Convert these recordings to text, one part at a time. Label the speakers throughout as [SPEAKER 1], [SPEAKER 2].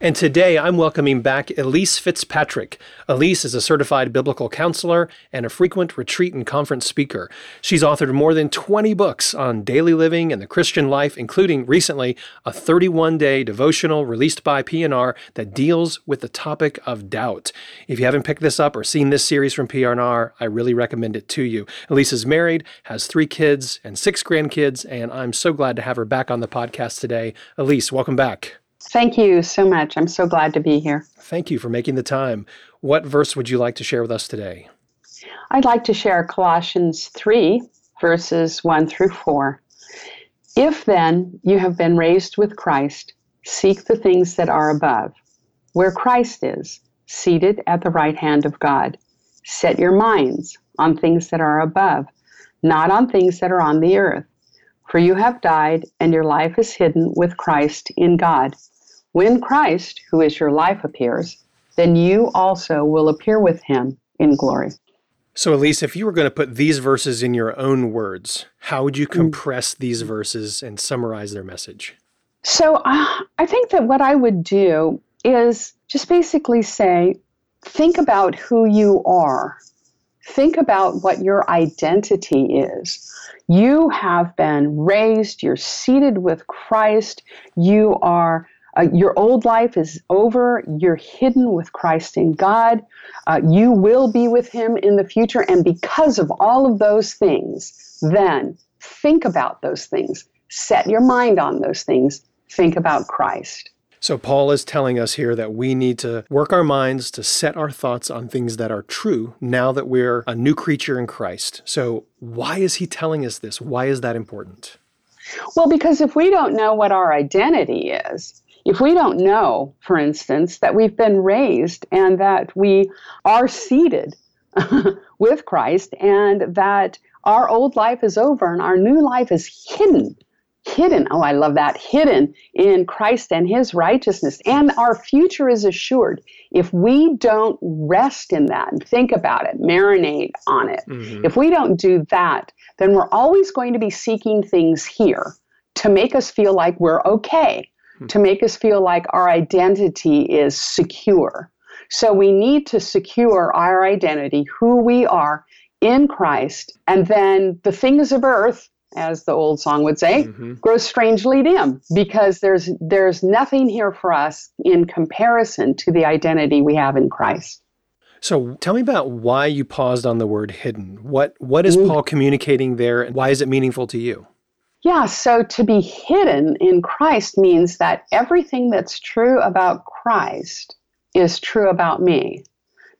[SPEAKER 1] And today I'm welcoming back Elise Fitzpatrick. Elise is a certified biblical counselor and a frequent retreat and conference speaker. She's authored more than 20 books on daily living and the Christian life, including recently a 31 day devotional released by P&R that deals with the topic of doubt. If you haven't picked this up or seen this series from P&R, I really recommend it to you. Elise is married, has three kids and six grandkids, and I'm so glad to have her back on the podcast today. Elise, welcome back.
[SPEAKER 2] Thank you so much. I'm so glad to be here.
[SPEAKER 1] Thank you for making the time. What verse would you like to share with us today?
[SPEAKER 2] I'd like to share Colossians 3, verses 1 through 4. If then you have been raised with Christ, seek the things that are above, where Christ is, seated at the right hand of God. Set your minds on things that are above, not on things that are on the earth. For you have died, and your life is hidden with Christ in God. When Christ, who is your life, appears, then you also will appear with him in glory.
[SPEAKER 1] So, Elise, if you were going to put these verses in your own words, how would you mm. compress these verses and summarize their message?
[SPEAKER 2] So, uh, I think that what I would do is just basically say, think about who you are. Think about what your identity is. You have been raised, you're seated with Christ, you are uh, your old life is over. You're hidden with Christ in God. Uh, you will be with Him in the future. And because of all of those things, then think about those things. Set your mind on those things. Think about Christ.
[SPEAKER 1] So, Paul is telling us here that we need to work our minds to set our thoughts on things that are true now that we're a new creature in Christ. So, why is he telling us this? Why is that important?
[SPEAKER 2] Well, because if we don't know what our identity is, if we don't know, for instance, that we've been raised and that we are seated with Christ and that our old life is over and our new life is hidden, hidden, oh, I love that, hidden in Christ and his righteousness, and our future is assured. If we don't rest in that and think about it, marinate on it, mm-hmm. if we don't do that, then we're always going to be seeking things here to make us feel like we're okay Hmm. to make us feel like our identity is secure. So we need to secure our identity, who we are in Christ, and then the things of earth, as the old song would say, mm-hmm. grow strangely dim because there's there's nothing here for us in comparison to the identity we have in Christ.
[SPEAKER 1] So tell me about why you paused on the word hidden. What what is mm. Paul communicating there and why is it meaningful to you?
[SPEAKER 2] Yeah, so to be hidden in Christ means that everything that's true about Christ is true about me.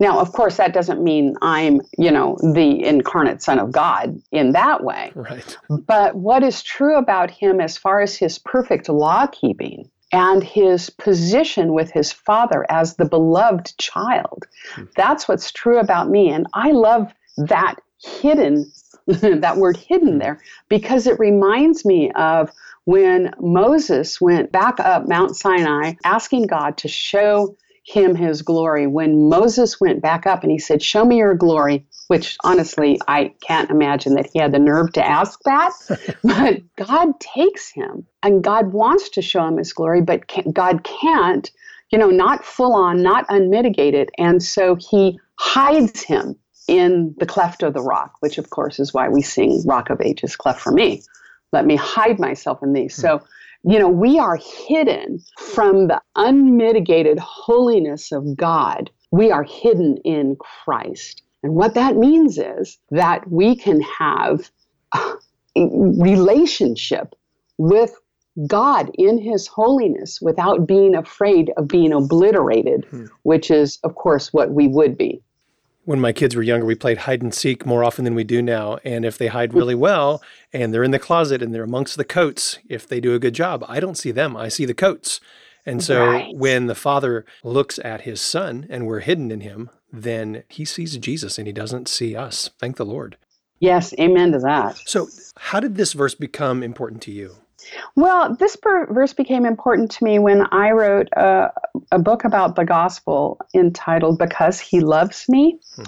[SPEAKER 2] Now, of course, that doesn't mean I'm, you know, the incarnate Son of God in that way.
[SPEAKER 1] Right.
[SPEAKER 2] But what is true about him as far as his perfect law keeping and his position with his Father as the beloved child, hmm. that's what's true about me. And I love that hidden that word hidden hmm. there, because it reminds me of when Moses went back up Mount Sinai asking God to show him his glory. When Moses went back up and he said, Show me your glory, which honestly, I can't imagine that he had the nerve to ask that. but God takes him and God wants to show him his glory, but God can't, you know, not full on, not unmitigated. And so he hides him in the cleft of the rock, which of course is why we sing Rock of Ages, cleft for me. Let me hide myself in thee. So, you know, we are hidden from the unmitigated holiness of God. We are hidden in Christ. And what that means is that we can have a relationship with God in his holiness without being afraid of being obliterated, hmm. which is, of course, what we would be
[SPEAKER 1] when my kids were younger, we played hide and seek more often than we do now. And if they hide really well and they're in the closet and they're amongst the coats, if they do a good job, I don't see them. I see the coats. And so
[SPEAKER 2] Right.
[SPEAKER 1] when the Father looks at his Son and we're hidden in him, then he sees Jesus and he doesn't see us. Thank the Lord.
[SPEAKER 2] Yes, amen to that.
[SPEAKER 1] So, how did this verse become important to you?
[SPEAKER 2] Well, this verse became important to me when I wrote a, a book about the gospel entitled Because He Loves Me. Hmm.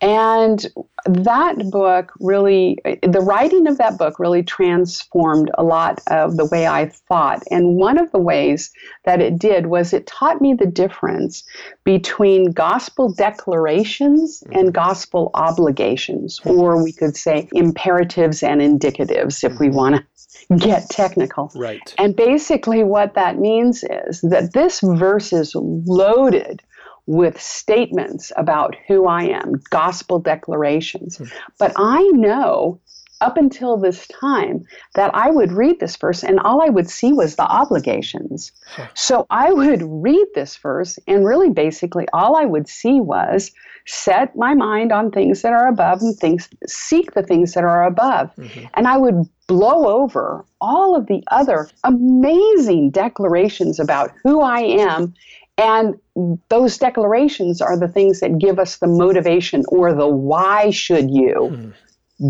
[SPEAKER 2] And that book really, the writing of that book really transformed a lot of the way I thought. And one of the ways that it did was it taught me the difference between gospel declarations and mm-hmm. gospel obligations, hmm. or we could say imperatives and indicatives if we mm-hmm. want to get technical.
[SPEAKER 1] Right.
[SPEAKER 2] And basically, what that means is that this verse is loaded with statements about who I am, gospel declarations. But I know up until this time that I would read this verse and all I would see was the obligations.
[SPEAKER 1] Huh.
[SPEAKER 2] So I would read this verse and really basically all I would see was set my mind on things that are above and things seek the things that are above.
[SPEAKER 1] Mhm.
[SPEAKER 2] And I would blow over all of the other amazing declarations about who I am. And those declarations are the things that give us the motivation or the why should you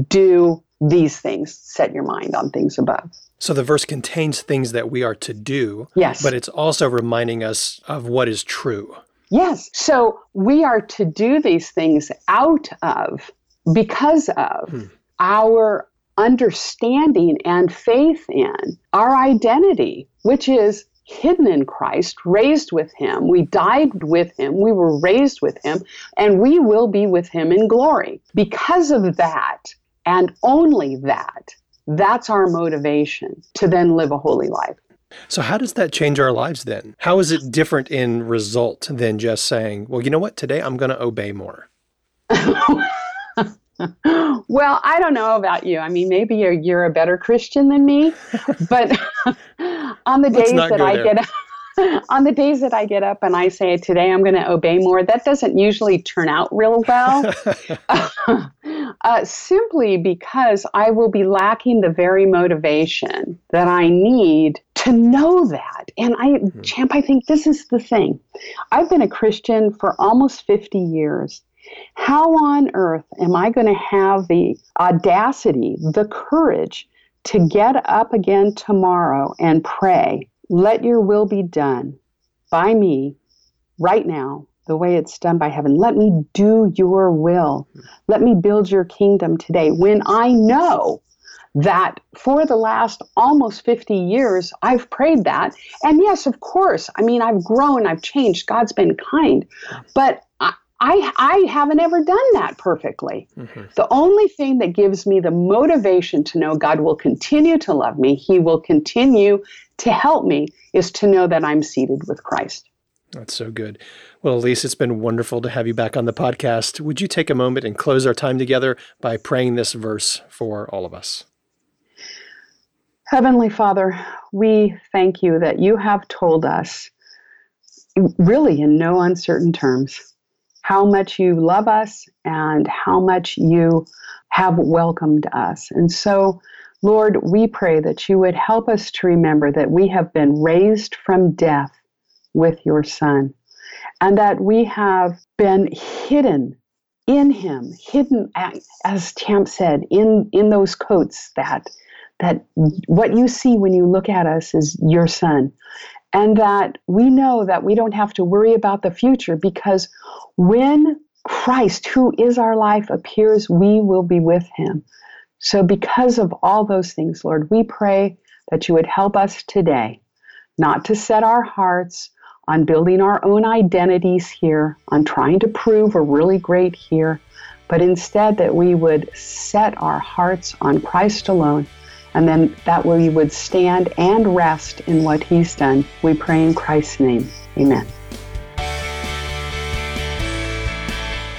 [SPEAKER 2] do these things. Set your mind on things above.
[SPEAKER 1] So the verse contains things that we are to do,
[SPEAKER 2] Yes.
[SPEAKER 1] but it's also reminding us of what is true.
[SPEAKER 2] Yes. So we are to do these things out of, because of
[SPEAKER 1] Hmm.
[SPEAKER 2] our understanding and faith in our identity, which is hidden in Christ, raised with Him. We died with Him. We were raised with Him, and we will be with Him in glory. Because of that, and only that, that's our motivation to then live a holy life.
[SPEAKER 1] So how does that change our lives then? How is it different in result than just saying, well, you know what, today I'm going to obey more?
[SPEAKER 2] well, I don't know about you. I mean, maybe you're, you're a better Christian than me, but on the
[SPEAKER 1] Let's
[SPEAKER 2] days that I
[SPEAKER 1] there.
[SPEAKER 2] get on the days that I get up and I say today I'm going to obey more, that doesn't usually turn out real well. uh, simply because I will be lacking the very motivation that I need to know that. And I, Champ, I think this is the thing. I've been a Christian for almost 50 years. How on earth am I going to have the audacity, the courage to get up again tomorrow and pray, let your will be done by me right now, the way it's done by heaven? Let me do your will. Let me build your kingdom today when I know that for the last almost 50 years, I've prayed that. And yes, of course, I mean, I've grown, I've changed, God's been kind, but I, I, I haven't ever done that perfectly.
[SPEAKER 1] Mhm.
[SPEAKER 2] The only thing that gives me the motivation to know God will continue to love me, He will continue to help me, is to know that I'm seated with Christ.
[SPEAKER 1] That's so good. Well, Elise, it's been wonderful to have you back on the podcast. Would you take a moment and close our time together by praying this verse for all of us?
[SPEAKER 2] Heavenly Father, we thank you that you have told us, really in no uncertain terms, how much you love us and how much you have welcomed us. And so, Lord, we pray that you would help us to remember that we have been raised from death with your Son and that we have been hidden in him hidden as champ said in in those coats that that what you see when you look at us is your son and that we know that we don't have to worry about the future because when Christ who is our life appears we will be with him. So because of all those things lord we pray that you would help us today not to set our hearts on building our own identities here, on trying to prove we're really great here, but instead that we would set our hearts on Christ alone, and then that we would stand and rest in what He's done. We pray in Christ's name. Amen.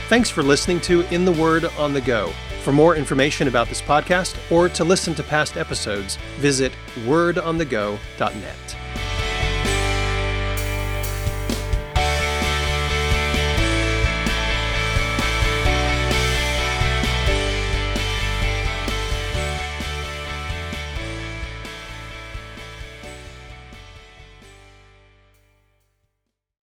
[SPEAKER 1] Thanks for listening to In the Word on the Go. For more information about this podcast or to listen to past episodes, visit wordonthego.net.